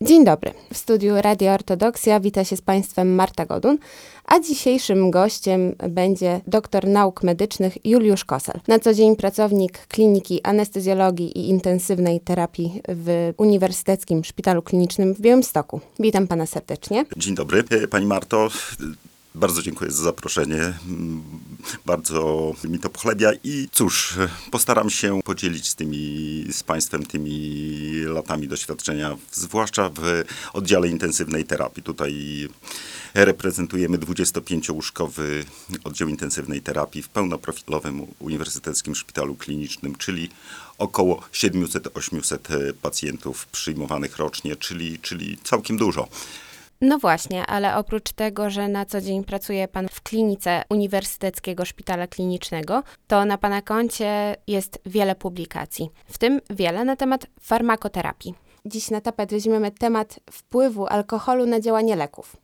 Dzień dobry. W studiu Radio Ortodoksja wita się z Państwem Marta Godun, a dzisiejszym gościem będzie doktor nauk medycznych Juliusz Kosel. Na co dzień pracownik Kliniki Anestezjologii i Intensywnej Terapii w Uniwersyteckim Szpitalu Klinicznym w Białymstoku. Witam Pana serdecznie. Dzień dobry. Pani Marto, bardzo dziękuję za zaproszenie. Bardzo mi to pochlebia i cóż, postaram się podzielić z tymi, z Państwem tymi latami doświadczenia, zwłaszcza w oddziale intensywnej terapii. Tutaj reprezentujemy 25-łóżkowy oddział intensywnej terapii w pełnoprofilowym Uniwersyteckim Szpitalu Klinicznym, czyli około 700-800 pacjentów przyjmowanych rocznie, czyli, czyli całkiem dużo. No właśnie, ale oprócz tego, że na co dzień pracuje Pan w klinice Uniwersyteckiego Szpitala Klinicznego, to na Pana koncie jest wiele publikacji, w tym wiele na temat farmakoterapii. Dziś na tapet weźmiemy temat wpływu alkoholu na działanie leków.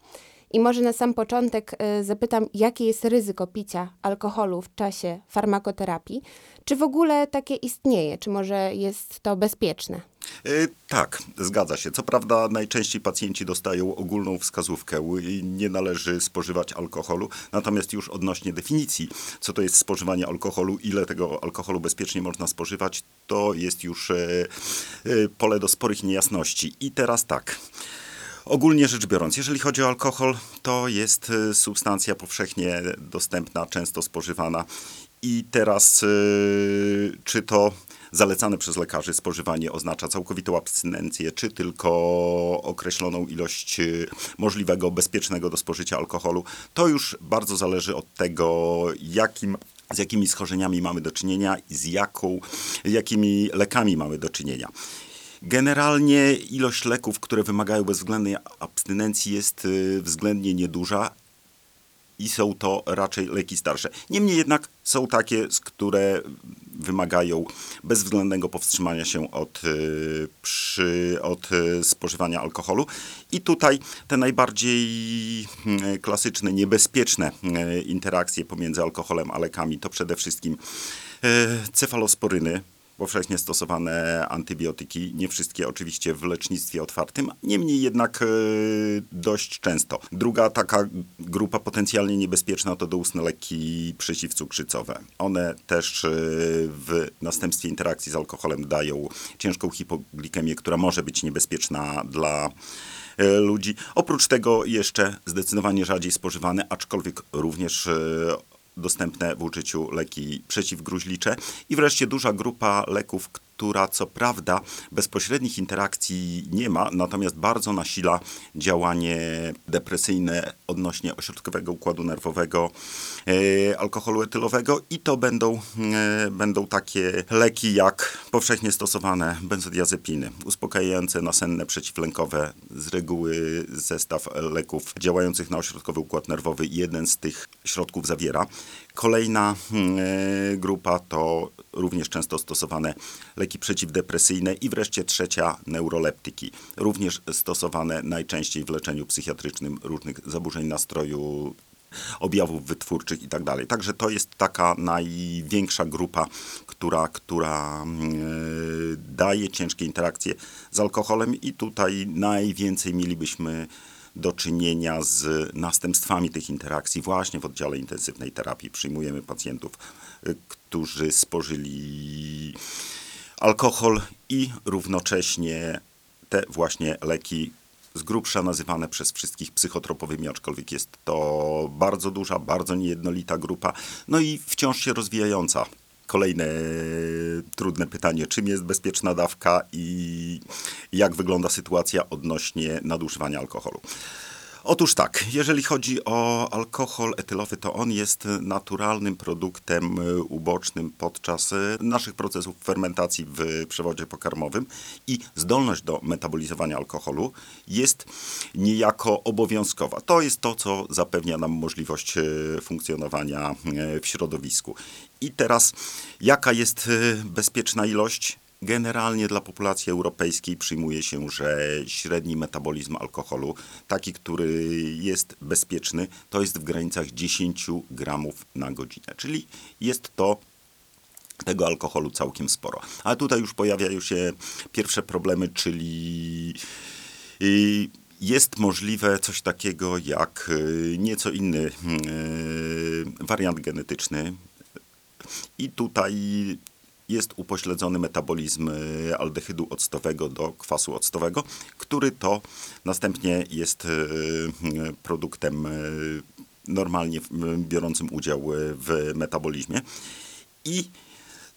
I może na sam początek y, zapytam, jakie jest ryzyko picia alkoholu w czasie farmakoterapii? Czy w ogóle takie istnieje? Czy może jest to bezpieczne? Yy, tak, zgadza się. Co prawda najczęściej pacjenci dostają ogólną wskazówkę, nie należy spożywać alkoholu, natomiast już odnośnie definicji, co to jest spożywanie alkoholu, ile tego alkoholu bezpiecznie można spożywać, to jest już yy, yy, pole do sporych niejasności. I teraz tak. Ogólnie rzecz biorąc, jeżeli chodzi o alkohol, to jest y, substancja powszechnie dostępna, często spożywana. I teraz, y, czy to zalecane przez lekarzy spożywanie oznacza całkowitą abstynencję, czy tylko określoną ilość y, możliwego, bezpiecznego do spożycia alkoholu, to już bardzo zależy od tego, jakim z jakimi schorzeniami mamy do czynienia i z jaką, jakimi lekami mamy do czynienia. Generalnie ilość leków, które wymagają bezwzględnej abstynencji jest y, względnie nieduża i są to raczej leki starsze. Niemniej jednak są takie, które wymagają bezwzględnego powstrzymania się od, y, przy, od y, spożywania alkoholu. I tutaj te najbardziej klasyczne, niebezpieczne interakcje pomiędzy alkoholem a lekami to przede wszystkim cefalosporyny, powszechnie stosowane antybiotyki, nie wszystkie oczywiście w lecznictwie otwartym, niemniej jednak e, dość często. Druga taka grupa potencjalnie niebezpieczna to doustne leki przeciwcukrzycowe. One też e, w następstwie interakcji z alkoholem dają ciężką hipoglikemię, która może być niebezpieczna dla e, ludzi. Oprócz tego jeszcze zdecydowanie rzadziej spożywane, aczkolwiek również dostępne w użyciu leki przeciwgruźlicze. I wreszcie duża grupa leków, która co prawda bezpośrednich interakcji nie ma, natomiast bardzo nasila działanie depresyjne odnośnie ośrodkowego układu nerwowego, e, alkoholu etylowego i to będą, e, będą takie leki jak powszechnie stosowane benzodiazepiny, uspokajające nasenne przeciwlękowe, z reguły zestaw leków działających na ośrodkowy układ nerwowy. Jeden z tych środków zawiera. Kolejna e, grupa to również często stosowane leki przeciwdepresyjne i wreszcie trzecia neuroleptyki, również stosowane najczęściej w leczeniu psychiatrycznym różnych zaburzeń nastroju, objawów wytwórczych i tak dalej. Także to jest taka największa grupa, która, która yy, daje ciężkie interakcje z alkoholem i tutaj najwięcej mielibyśmy do czynienia z następstwami tych interakcji właśnie w oddziale intensywnej terapii. Przyjmujemy pacjentów, y, którzy spożyli alkohol i równocześnie te właśnie leki z grubsza nazywane przez wszystkich psychotropowymi, aczkolwiek jest to bardzo duża, bardzo niejednolita grupa, no i wciąż się rozwijająca. Kolejne trudne pytanie, czym jest bezpieczna dawka i jak wygląda sytuacja odnośnie nadużywania alkoholu. Otóż tak, jeżeli chodzi o alkohol etylowy, to on jest naturalnym produktem e, ubocznym podczas e, naszych procesów fermentacji w przewodzie pokarmowym i zdolność do metabolizowania alkoholu jest niejako obowiązkowa. To jest to, co zapewnia nam możliwość e, funkcjonowania w środowisku. I teraz, jaka jest bezpieczna ilość? Generalnie dla populacji europejskiej przyjmuje się, że średni metabolizm alkoholu, taki, który jest bezpieczny, to jest w granicach 10 gramów na godzinę. Czyli jest to tego alkoholu całkiem sporo. Ale tutaj już pojawiają się pierwsze problemy, czyli I jest możliwe coś takiego jak y, nieco inny y, wariant genetyczny. I tutaj jest upośledzony metabolizm y, aldehydu octowego do kwasu octowego, który to następnie jest y, y, produktem normalnie biorącym udział w metabolizmie. I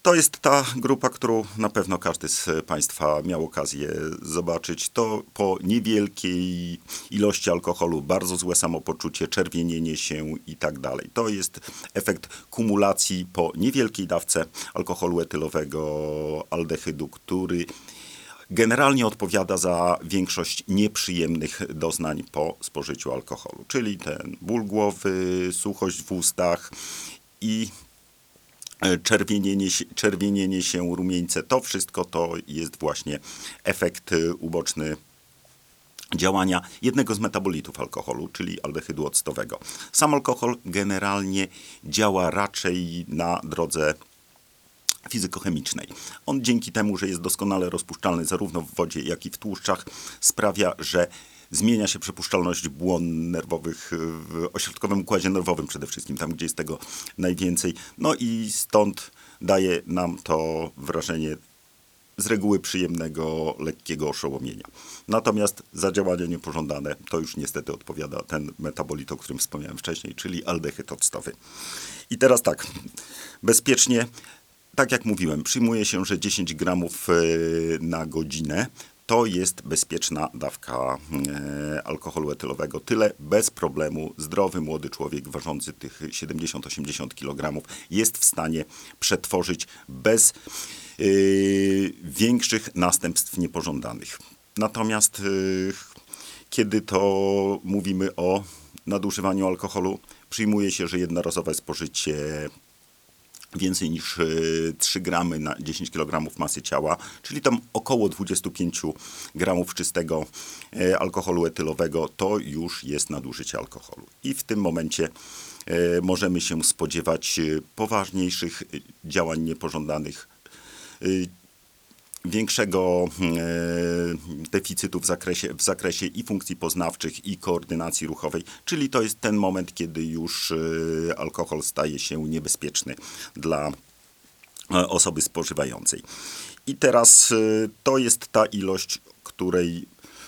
to jest ta grupa, którą na pewno każdy z Państwa miał okazję zobaczyć. To po niewielkiej ilości alkoholu bardzo złe samopoczucie, czerwienienie się i tak dalej. To jest efekt kumulacji po niewielkiej dawce alkoholu etylowego, aldehydu, który generalnie odpowiada za większość nieprzyjemnych doznań po spożyciu alkoholu, czyli ten ból głowy, suchość w ustach i czerwienienie, się- czerwienienie się, rumieńce, to wszystko to jest właśnie efekt e, uboczny działania jednego z metabolitów alkoholu, czyli aldehydu octowego. Sam alkohol generalnie działa raczej na drodze fizykochemicznej. On dzięki temu, że jest doskonale rozpuszczalny zarówno w wodzie, jak i w tłuszczach, sprawia, że zmienia się przepuszczalność błon nerwowych y, w ośrodkowym układzie nerwowym przede wszystkim, tam gdzie jest tego najwięcej. No i stąd daje nam to wrażenie z reguły przyjemnego, lekkiego oszołomienia. Natomiast za działania niepożądane to już niestety odpowiada ten metabolit, o którym wspomniałem wcześniej, czyli aldehyd octowy. I teraz tak, bezpiecznie, tak jak mówiłem, przyjmuje się, że 10 gramów e, na godzinę to jest bezpieczna dawka e, alkoholu etylowego. Tyle bez problemu zdrowy młody człowiek ważący tych 70-80 kg jest w stanie przetworzyć bez y, większych następstw niepożądanych. Natomiast y, kiedy to mówimy o nadużywaniu alkoholu, przyjmuje się, że jednorazowe spożycie więcej niż y, 3 gramy na 10 kg masy ciała, czyli tam około 25 gramów czystego e, alkoholu etylowego, to już jest nadużycie alkoholu. I w tym momencie e, możemy się spodziewać e, poważniejszych e, działań niepożądanych, e, większego e, deficytu w zakresie, w zakresie i funkcji poznawczych, i koordynacji ruchowej, czyli to jest ten moment, kiedy już e, alkohol staje się niebezpieczny dla e, osoby spożywającej. I teraz to jest ta ilość, której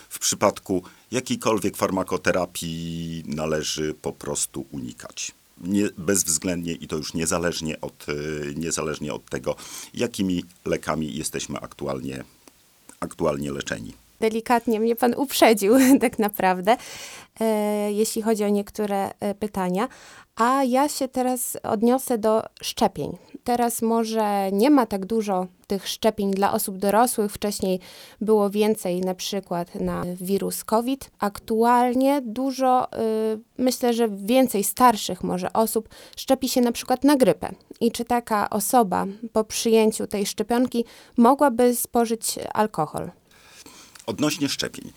w przypadku jakiejkolwiek farmakoterapii należy po prostu unikać. Nie, bezwzględnie i to już niezależnie od, e, niezależnie od tego, jakimi lekami jesteśmy aktualnie, aktualnie leczeni. Delikatnie mnie pan uprzedził, tak naprawdę, e, jeśli chodzi o niektóre e, pytania. A ja się teraz odniosę do szczepień. Teraz może nie ma tak dużo tych szczepień dla osób dorosłych. Wcześniej było więcej na przykład na wirus COVID. Aktualnie dużo, y, myślę, że więcej starszych może osób szczepi się na przykład na grypę. I czy taka osoba po przyjęciu tej szczepionki mogłaby spożyć alkohol? Odnośnie szczepień.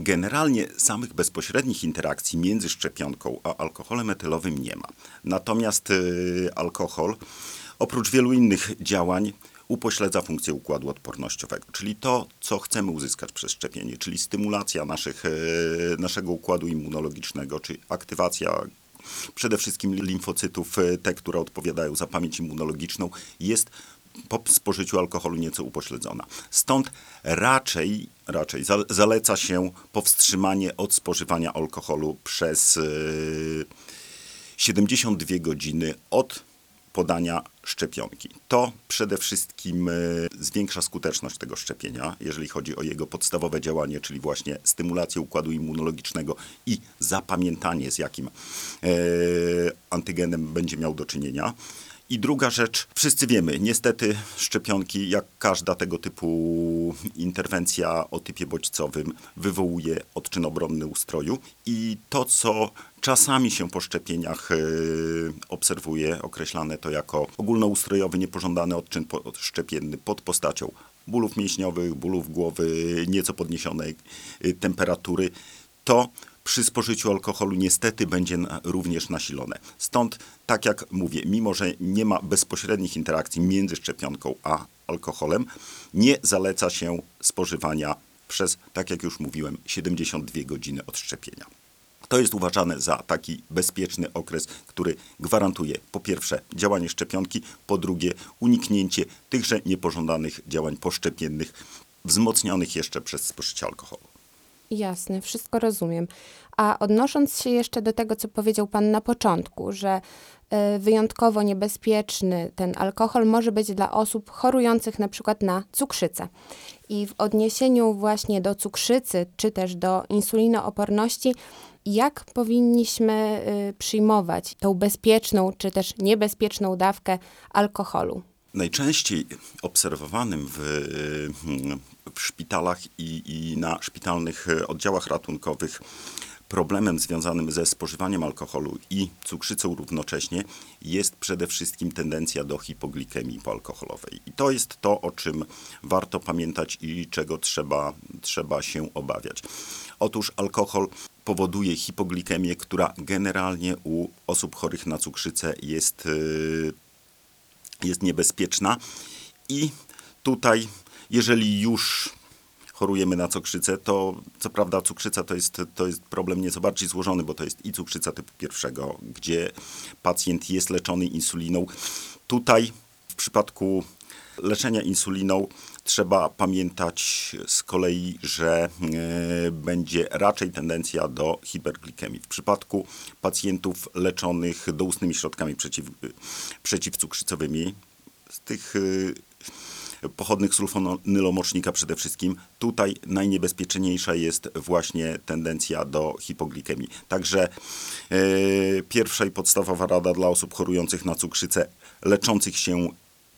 Generalnie samych bezpośrednich interakcji między szczepionką a alkoholem etylowym nie ma. Natomiast y, alkohol, oprócz wielu innych działań, upośledza funkcję układu odpornościowego, czyli to, co chcemy uzyskać przez szczepienie, czyli stymulacja naszych, y, naszego układu immunologicznego, czy aktywacja przede wszystkim limfocytów, y, te, które odpowiadają za pamięć immunologiczną, jest po spożyciu alkoholu nieco upośledzona. Stąd raczej, raczej za- zaleca się powstrzymanie od spożywania alkoholu przez yy, 72 godziny od podania szczepionki. To przede wszystkim y, zwiększa skuteczność tego szczepienia, jeżeli chodzi o jego podstawowe działanie, czyli właśnie stymulację układu immunologicznego i zapamiętanie, z jakim e, antygenem będzie miał do czynienia. I druga rzecz, wszyscy wiemy, niestety szczepionki, jak każda tego typu interwencja o typie bodźcowym, wywołuje odczyn obronny ustroju. I to, co czasami się po szczepieniach e, obserwuje, określane to jako ogólnoustrojowy, niepożądany odczyn szczepienny pod postacią bólów mięśniowych, bólów głowy, nieco podniesionej e, temperatury, to przy spożyciu alkoholu niestety będzie również nasilone. Stąd, tak jak mówię, mimo że nie ma bezpośrednich interakcji między szczepionką a alkoholem, nie zaleca się spożywania przez, tak jak już mówiłem, 72 godziny od szczepienia. To jest uważane za taki bezpieczny okres, który gwarantuje po pierwsze działanie szczepionki, po drugie uniknięcie tychże niepożądanych działań poszczepiennych, wzmocnionych jeszcze przez spożycie alkoholu. Jasne, wszystko rozumiem. A odnosząc się jeszcze do tego, co powiedział Pan na początku, że y, wyjątkowo niebezpieczny ten alkohol może być dla osób chorujących na przykład na cukrzycę. I w odniesieniu właśnie do cukrzycy, czy też do insulinooporności, jak powinniśmy y, przyjmować tą bezpieczną, czy też niebezpieczną dawkę alkoholu? Najczęściej obserwowanym w, w szpitalach i, i na szpitalnych oddziałach ratunkowych problemem związanym ze spożywaniem alkoholu i cukrzycą równocześnie jest przede wszystkim tendencja do hipoglikemii poalkoholowej. I to jest to, o czym warto pamiętać i czego trzeba, trzeba się obawiać. Otóż alkohol powoduje hipoglikemię, która generalnie u osób chorych na cukrzycę jest yy, jest niebezpieczna i tutaj, jeżeli już chorujemy na cukrzycę, to co prawda cukrzyca to jest, to jest problem nieco bardziej złożony, bo to jest i cukrzyca typu pierwszego, gdzie pacjent jest leczony insuliną. Tutaj w przypadku leczenia insuliną trzeba pamiętać z kolei, że y, będzie raczej tendencja do hiperglikemii. W przypadku pacjentów leczonych doustnymi środkami przeciw, przeciwcukrzycowymi, z tych y, pochodnych sulfonylomocznika przede wszystkim, tutaj najniebezpieczniejsza jest właśnie tendencja do hipoglikemii. Także y, pierwsza i podstawowa rada dla osób chorujących na cukrzycę, leczących się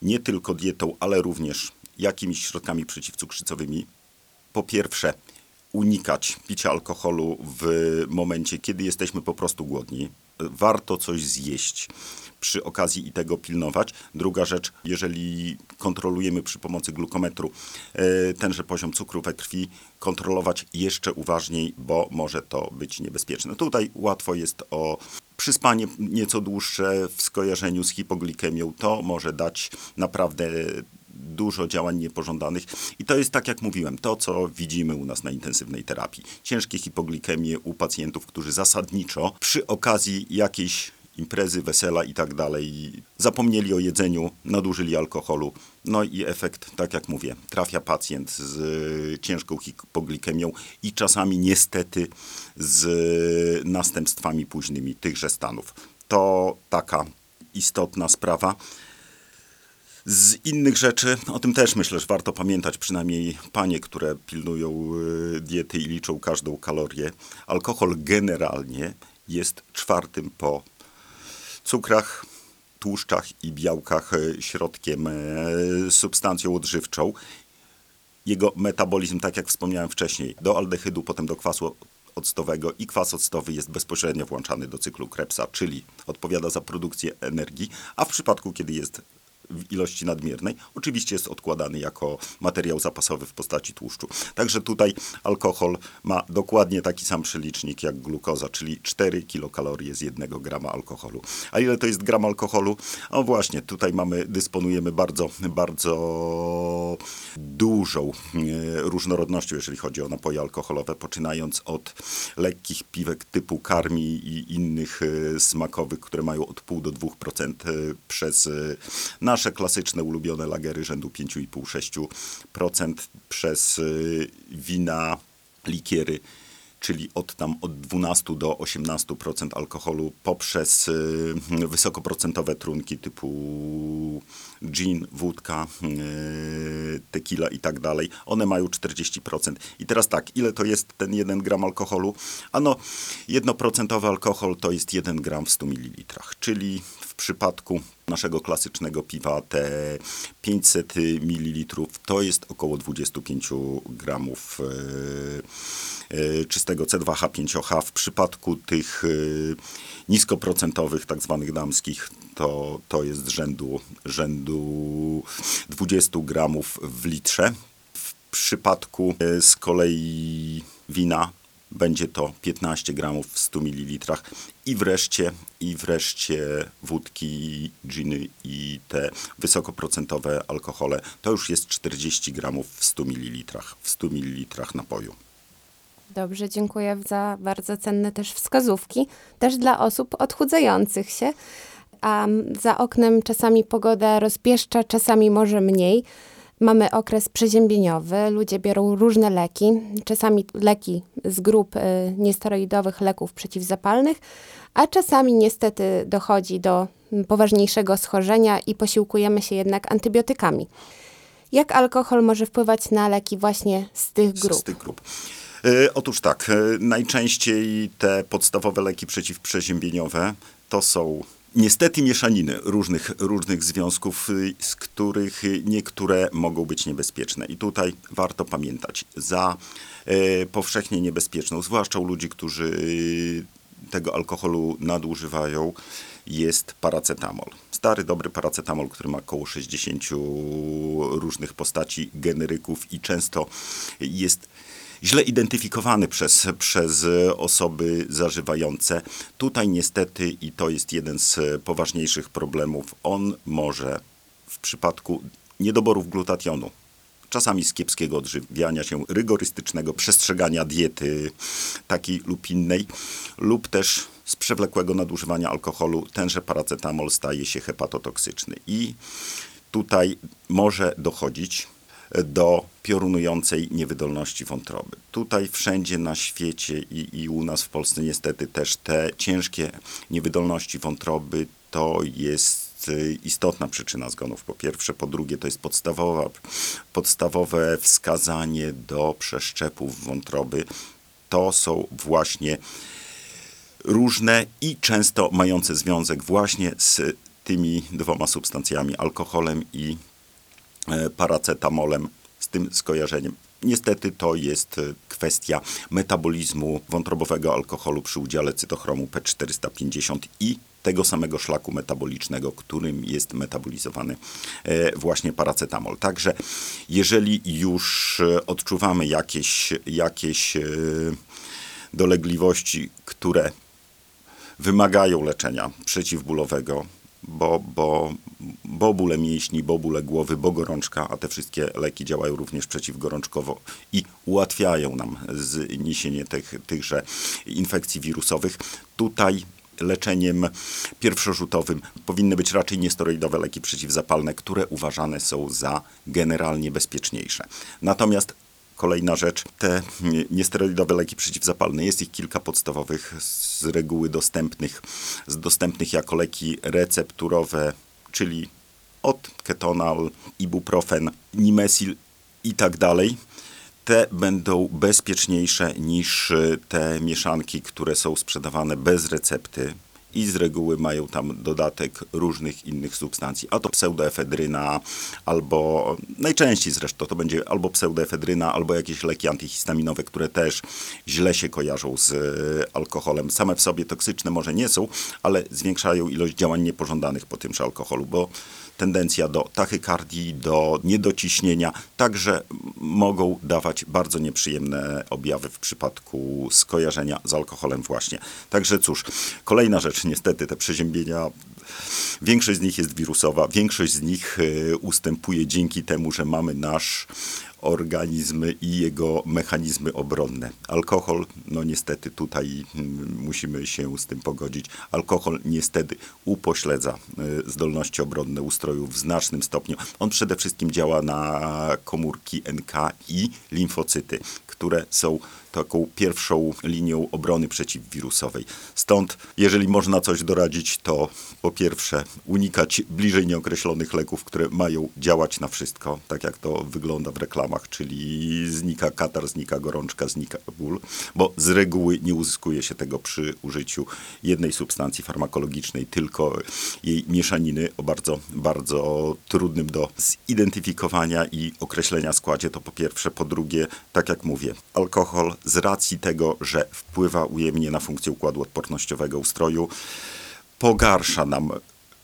nie tylko dietą, ale również jakimiś środkami przeciwcukrzycowymi. Po pierwsze, unikać picia alkoholu w momencie, kiedy jesteśmy po prostu głodni. Warto coś zjeść przy okazji i tego pilnować. Druga rzecz, jeżeli kontrolujemy przy pomocy glukometru e, tenże poziom cukru we krwi, kontrolować jeszcze uważniej, bo może to być niebezpieczne. Tutaj łatwo jest o przyspanie nieco dłuższe w skojarzeniu z hipoglikemią. To może dać naprawdę dużo działań niepożądanych. I to jest tak, jak mówiłem, to, co widzimy u nas na intensywnej terapii. Ciężkie hipoglikemie u pacjentów, którzy zasadniczo przy okazji jakiejś imprezy, wesela i tak dalej, zapomnieli o jedzeniu, nadużyli alkoholu. No i efekt, tak jak mówię, trafia pacjent z ciężką hipoglikemią i czasami niestety z następstwami późnymi tychże stanów. To taka istotna sprawa. Z innych rzeczy, o tym też myślę, że warto pamiętać, przynajmniej panie, które pilnują y, diety i liczą każdą kalorię. Alkohol generalnie jest czwartym po cukrach, tłuszczach i białkach y, środkiem, y, substancją odżywczą. Jego metabolizm, tak jak wspomniałem wcześniej, do aldehydu, potem do kwasu octowego i kwas octowy jest bezpośrednio włączany do cyklu Krebsa, czyli odpowiada za produkcję energii, a w przypadku, kiedy jest w ilości nadmiernej, oczywiście jest odkładany jako materiał zapasowy w postaci tłuszczu. Także tutaj alkohol ma dokładnie taki sam przelicznik jak glukoza, czyli 4 kilokalorie z jednego grama alkoholu. A ile to jest gram alkoholu? O właśnie, tutaj mamy, dysponujemy bardzo, bardzo dużą e, różnorodnością, jeżeli chodzi o napoje alkoholowe, poczynając od lekkich piwek typu karmi i innych e, smakowych, które mają od pół do 2% e, przez nasz nasze klasyczne ulubione lagery rzędu 5,5-6% przez wina, likiery czyli od tam od 12 do 18% alkoholu poprzez y, wysokoprocentowe trunki typu gin, wódka, y, tequila i tak dalej. One mają 40%. I teraz tak, ile to jest ten 1 gram alkoholu? Ano, 1% alkohol to jest 1 gram w 100 ml, czyli przypadku naszego klasycznego piwa te 500 ml to jest około 25 gramów e, czystego C2H5OH. W przypadku tych e, niskoprocentowych, tak zwanych damskich, to, to jest rzędu, rzędu 20 gramów w litrze. W przypadku e, z kolei wina będzie to 15 gramów w 100 ml. I wreszcie, i wreszcie wódki, giny i te wysokoprocentowe alkohole, to już jest 40 gramów w 100 ml, w 100 ml napoju. Dobrze, dziękuję za bardzo cenne też wskazówki, też dla osób odchudzających się. A za oknem czasami pogoda rozpieszcza, czasami może mniej. Mamy okres przeziębieniowy, ludzie biorą różne leki, czasami leki z grup y, niesteroidowych leków przeciwzapalnych, a czasami niestety dochodzi do poważniejszego schorzenia i posiłkujemy się jednak antybiotykami. Jak alkohol może wpływać na leki właśnie z tych grup? Z tych grup. E, Otóż tak, e, najczęściej te podstawowe leki przeciwprzeziębieniowe to są niestety mieszaniny różnych, różnych związków, y, z których niektóre mogą być niebezpieczne. I tutaj warto pamiętać, za e, powszechnie niebezpieczną, zwłaszcza u ludzi, którzy y, tego alkoholu nadużywają, jest paracetamol. Stary, dobry paracetamol, który ma około 60 różnych postaci, generyków i często jest źle identyfikowany przez, przez osoby zażywające. Tutaj niestety, i to jest jeden z poważniejszych problemów, on może w przypadku niedoborów glutationu, czasami z kiepskiego odżywiania się, rygorystycznego przestrzegania diety takiej lub innej, lub też z przewlekłego nadużywania alkoholu, tenże paracetamol staje się hepatotoksyczny. I tutaj może dochodzić do piorunującej niewydolności wątroby. Tutaj wszędzie na świecie i, i u nas w Polsce niestety też te ciężkie niewydolności wątroby to jest y, istotna przyczyna zgonów. Po pierwsze, po drugie, to jest podstawowa, podstawowe wskazanie do przeszczepów wątroby. To są właśnie różne i często mające związek właśnie z tymi dwoma substancjami, alkoholem i paracetamolem z tym skojarzeniem. Niestety to jest e, kwestia metabolizmu wątrobowego alkoholu przy udziale cytochromu P450 i tego samego szlaku metabolicznego, którym jest metabolizowany e, właśnie paracetamol. Także jeżeli już odczuwamy jakieś, jakieś dolegliwości, które wymagają leczenia przeciwbólowego, bo, bo, bo bóle mięśni, bo bóle głowy, bo gorączka, a te wszystkie leki działają również przeciwgorączkowo i ułatwiają nam zniesienie tych, tychże infekcji wirusowych. Tutaj leczeniem pierwszorzutowym powinny być raczej niesteroidowe leki przeciwzapalne, które uważane są za generalnie bezpieczniejsze. Natomiast Kolejna rzecz, te niesteroidowe leki przeciwzapalne, jest ich kilka podstawowych, z reguły dostępnych, z dostępnych jako leki recepturowe, czyli od ketonal, ibuprofen, nimesil i tak dalej. Te będą bezpieczniejsze niż te mieszanki, które są sprzedawane bez recepty, i z reguły mają tam dodatek różnych innych substancji. A to pseudoefedryna, albo najczęściej zresztą to będzie albo pseudoefedryna, albo jakieś leki antyhistaminowe, które też źle się kojarzą z e, alkoholem. Same w sobie toksyczne może nie są, ale zwiększają ilość działań niepożądanych po tymże alkoholu, bo tendencja do tachykardii, do niedociśnienia, także mogą dawać bardzo nieprzyjemne objawy w przypadku skojarzenia z alkoholem właśnie. Także cóż, kolejna rzecz, niestety te przeziębienia Większość z nich jest wirusowa, większość z nich e, ustępuje dzięki temu, że mamy nasz organizmy i jego mechanizmy obronne. Alkohol, no niestety tutaj mm, musimy się z tym pogodzić. Alkohol niestety upośledza y, zdolności obronne ustroju w znacznym stopniu. On przede wszystkim działa na komórki NK i limfocyty, które są taką pierwszą linią obrony przeciwwirusowej. Stąd, jeżeli można coś doradzić, to po pierwsze unikać bliżej nieokreślonych leków, które mają działać na wszystko, tak jak to wygląda w reklamach, czyli znika katar, znika gorączka, znika ból, bo z reguły nie uzyskuje się tego przy użyciu jednej substancji farmakologicznej, tylko jej mieszaniny o bardzo, bardzo trudnym do zidentyfikowania i określenia składzie. To po pierwsze. Po drugie, tak jak mówię, alkohol z racji tego, że wpływa ujemnie na funkcję układu odpornościowego ustroju, pogarsza nam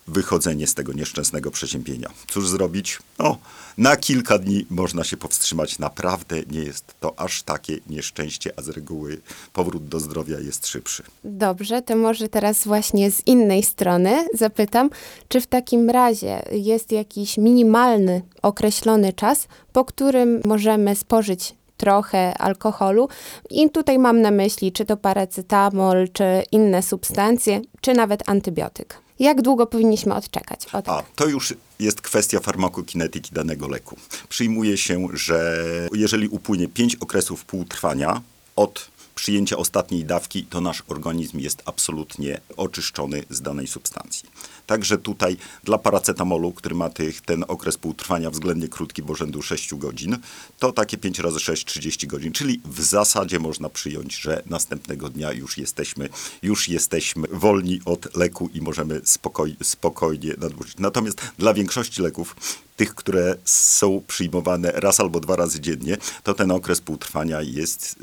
wychodzenie z tego nieszczęsnego przeziębienia. Cóż zrobić? No, na kilka dni można się powstrzymać. Naprawdę nie jest to aż takie nieszczęście, a z reguły powrót do zdrowia jest szybszy. Dobrze, to może teraz właśnie z innej strony zapytam, czy w takim razie jest jakiś minimalny, określony czas, po którym możemy spożyć trochę alkoholu. I tutaj mam na myśli, czy to paracetamol, czy inne substancje, czy nawet antybiotyk. Jak długo powinniśmy odczekać? O, tak. A, to już jest kwestia farmakokinetyki danego leku. Przyjmuje się, że jeżeli upłynie 5 okresów półtrwania od przyjęcia ostatniej dawki, to nasz organizm jest absolutnie oczyszczony z danej substancji. Także tutaj dla paracetamolu, który ma tych, ten okres półtrwania względnie krótki, bo rzędu 6 godzin, to takie 5 razy 6, 30 godzin, czyli w zasadzie można przyjąć, że następnego dnia już jesteśmy, już jesteśmy wolni od leku i możemy spokoj, spokojnie nadużyć. Natomiast dla większości leków, tych, które są przyjmowane raz albo dwa razy dziennie, to ten okres półtrwania jest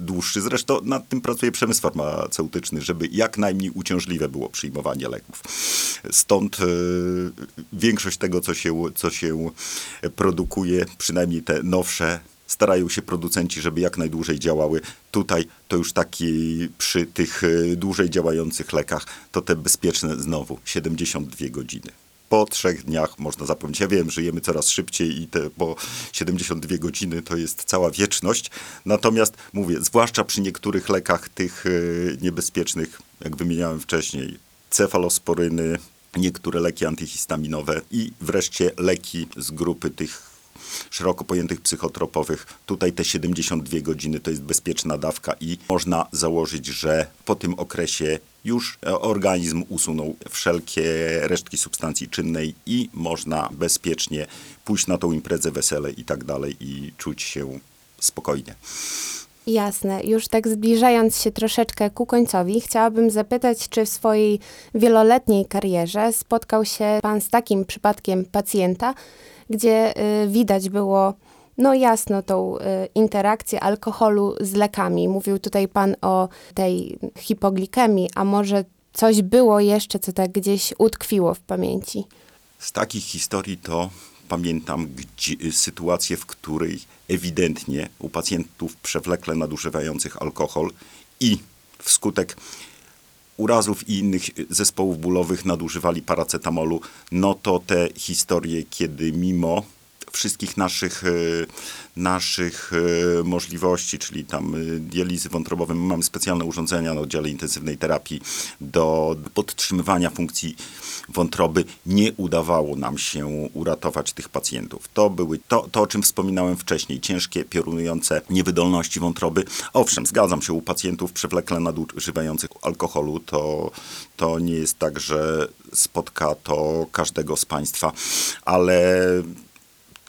dłuższy. Zresztą nad tym pracuje przemysł farmaceutyczny, żeby jak najmniej uciążliwe było przyjmowanie leków. Stąd y, większość tego, co się, co się produkuje, przynajmniej te nowsze, starają się producenci, żeby jak najdłużej działały. Tutaj to już taki przy tych y, dłużej działających lekach, to te bezpieczne znowu 72 godziny po trzech dniach można zapomnieć. Ja wiem, żyjemy coraz szybciej i te po 72 godziny to jest cała wieczność. Natomiast mówię, zwłaszcza przy niektórych lekach tych y, niebezpiecznych, jak wymieniałem wcześniej, cefalosporyny, niektóre leki antyhistaminowe i wreszcie leki z grupy tych szeroko pojętych psychotropowych. Tutaj te 72 godziny to jest bezpieczna dawka i można założyć, że po tym okresie już organizm usunął wszelkie resztki substancji czynnej i można bezpiecznie pójść na tą imprezę, wesele i tak dalej i czuć się spokojnie. Jasne. Już tak zbliżając się troszeczkę ku końcowi, chciałabym zapytać, czy w swojej wieloletniej karierze spotkał się Pan z takim przypadkiem pacjenta, gdzie y, widać było no jasno tą y, interakcję alkoholu z lekami. Mówił tutaj pan o tej hipoglikemii, a może coś było jeszcze, co tak gdzieś utkwiło w pamięci? Z takich historii to pamiętam gdzie, sytuację, w której ewidentnie u pacjentów przewlekle nadużywających alkohol i wskutek urazów i innych zespołów bólowych nadużywali paracetamolu, no to te historie, kiedy mimo wszystkich naszych, e, naszych e, możliwości, czyli tam e, dializy wątrobowej. Mamy specjalne urządzenia na oddziale intensywnej terapii do podtrzymywania funkcji wątroby. Nie udawało nam się uratować tych pacjentów. To były to, to o czym wspominałem wcześniej, ciężkie, piorunujące niewydolności wątroby. Owszem, zgadzam się, u pacjentów przewlekle nadużywających alkoholu to, to nie jest tak, że spotka to każdego z Państwa, ale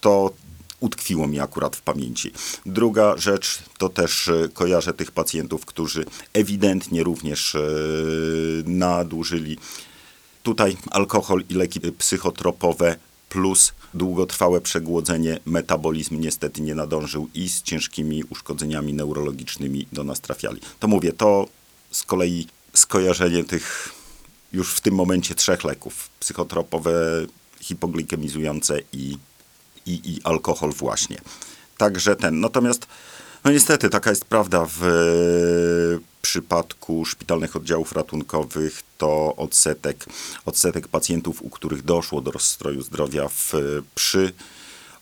to utkwiło mi akurat w pamięci. Druga rzecz to też e, kojarzę tych pacjentów, którzy ewidentnie również e, nadużyli tutaj alkohol i leki psychotropowe plus długotrwałe przegłodzenie, metabolizm niestety nie nadążył i z ciężkimi uszkodzeniami neurologicznymi do nas trafiali. To mówię, to z kolei skojarzenie tych już w tym momencie trzech leków, psychotropowe, hipoglikemizujące i i, i alkohol właśnie. Także ten. Natomiast, no niestety, taka jest prawda w przypadku szpitalnych oddziałów ratunkowych to odsetek, odsetek pacjentów, u których doszło do rozstroju zdrowia w, przy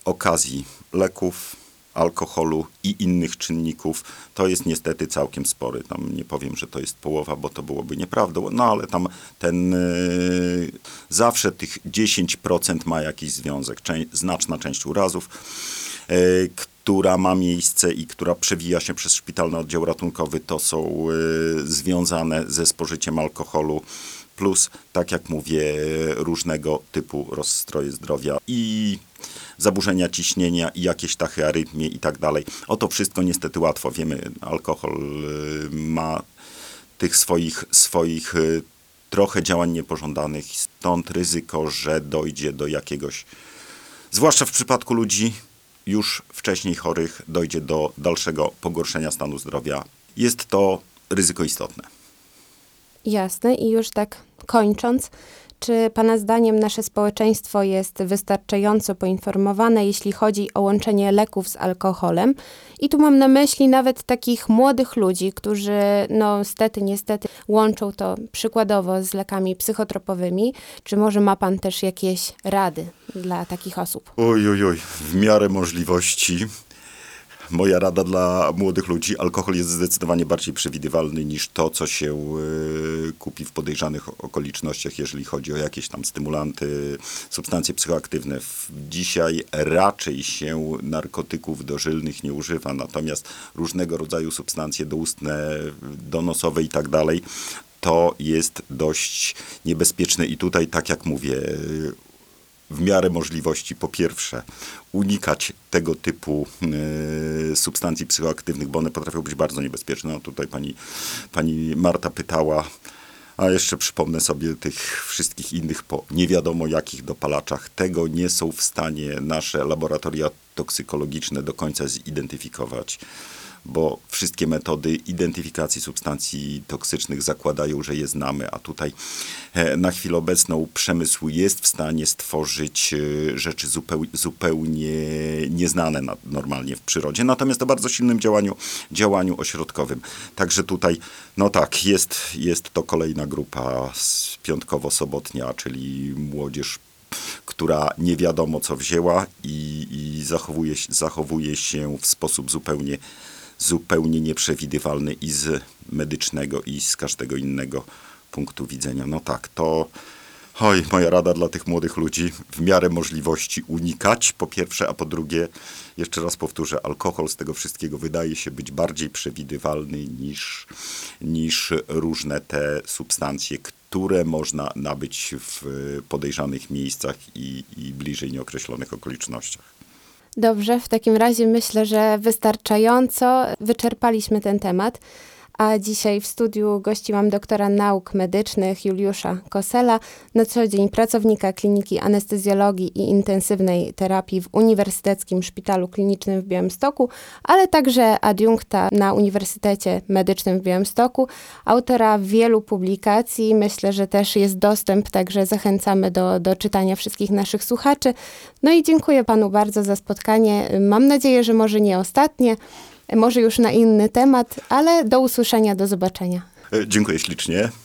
okazji leków, alkoholu i innych czynników, to jest niestety całkiem spory. Tam nie powiem, że to jest połowa, bo to byłoby nieprawdą, no ale tam ten yy, zawsze tych 10% ma jakiś związek, znaczna część urazów, yy, która ma miejsce i która przewija się przez szpitalny oddział ratunkowy, to są yy, związane ze spożyciem alkoholu plus, tak jak mówię, różnego typu rozstroje zdrowia i zaburzenia ciśnienia i jakieś tachyarytmie i tak dalej. O to wszystko niestety łatwo wiemy. Alkohol y, ma tych swoich, swoich y, trochę działań niepożądanych, stąd ryzyko, że dojdzie do jakiegoś, zwłaszcza w przypadku ludzi już wcześniej chorych, dojdzie do dalszego pogorszenia stanu zdrowia. Jest to ryzyko istotne. Jasne i już tak kończąc, Czy Pana zdaniem nasze społeczeństwo jest wystarczająco poinformowane, jeśli chodzi o łączenie leków z alkoholem? I tu mam na myśli nawet takich młodych ludzi, którzy, no stety, niestety, łączą to przykładowo z lekami psychotropowymi. Czy może ma Pan też jakieś rady dla takich osób? Oj, oj, oj, w miarę możliwości. Moja rada dla młodych ludzi: alkohol jest zdecydowanie bardziej przewidywalny niż to, co się e, kupi w podejrzanych okolicznościach, jeżeli chodzi o jakieś tam stymulanty, substancje psychoaktywne. Dzisiaj raczej się narkotyków dożylnych nie używa, natomiast różnego rodzaju substancje doustne, donosowe i tak dalej. To jest dość niebezpieczne i tutaj, tak jak mówię, w miarę możliwości, po pierwsze, unikać tego typu e, substancji psychoaktywnych, bo one potrafią być bardzo niebezpieczne. No tutaj pani, pani Marta pytała, a jeszcze przypomnę sobie tych wszystkich innych po nie wiadomo jakich dopalaczach. Tego nie są w stanie nasze laboratoria toksykologiczne do końca zidentyfikować bo wszystkie metody identyfikacji substancji toksycznych zakładają, że je znamy, a tutaj e, na chwilę obecną przemysł jest w stanie stworzyć e, rzeczy zupeł, zupełnie nieznane na, normalnie w przyrodzie, natomiast o bardzo silnym działaniu, działaniu ośrodkowym. Także tutaj, no tak, jest, jest to kolejna grupa piątkowo-sobotnia, czyli młodzież która nie wiadomo co wzięła i, i zachowuje, zachowuje się w sposób zupełnie, zupełnie nieprzewidywalny i z medycznego, i z każdego innego punktu widzenia. No tak, to oj, moja rada dla tych młodych ludzi w miarę możliwości unikać, po pierwsze, a po drugie, jeszcze raz powtórzę, alkohol z tego wszystkiego wydaje się być bardziej przewidywalny niż, niż różne te substancje, które można nabyć w podejrzanych miejscach i, i bliżej nieokreślonych okolicznościach. Dobrze, w takim razie myślę, że wystarczająco wyczerpaliśmy ten temat. A dzisiaj w studiu gościłam doktora nauk medycznych Juliusza Kosela, na co dzień pracownika Kliniki Anestezjologii i Intensywnej Terapii w Uniwersyteckim Szpitalu Klinicznym w Białymstoku, ale także adiunkta na Uniwersytecie Medycznym w Białymstoku, autora wielu publikacji. Myślę, że też jest dostęp, także zachęcamy do, do czytania wszystkich naszych słuchaczy. No i dziękuję panu bardzo za spotkanie. Mam nadzieję, że może nie ostatnie, może już na inny temat, ale do usłyszenia, do zobaczenia. E, Dziękuję ślicznie.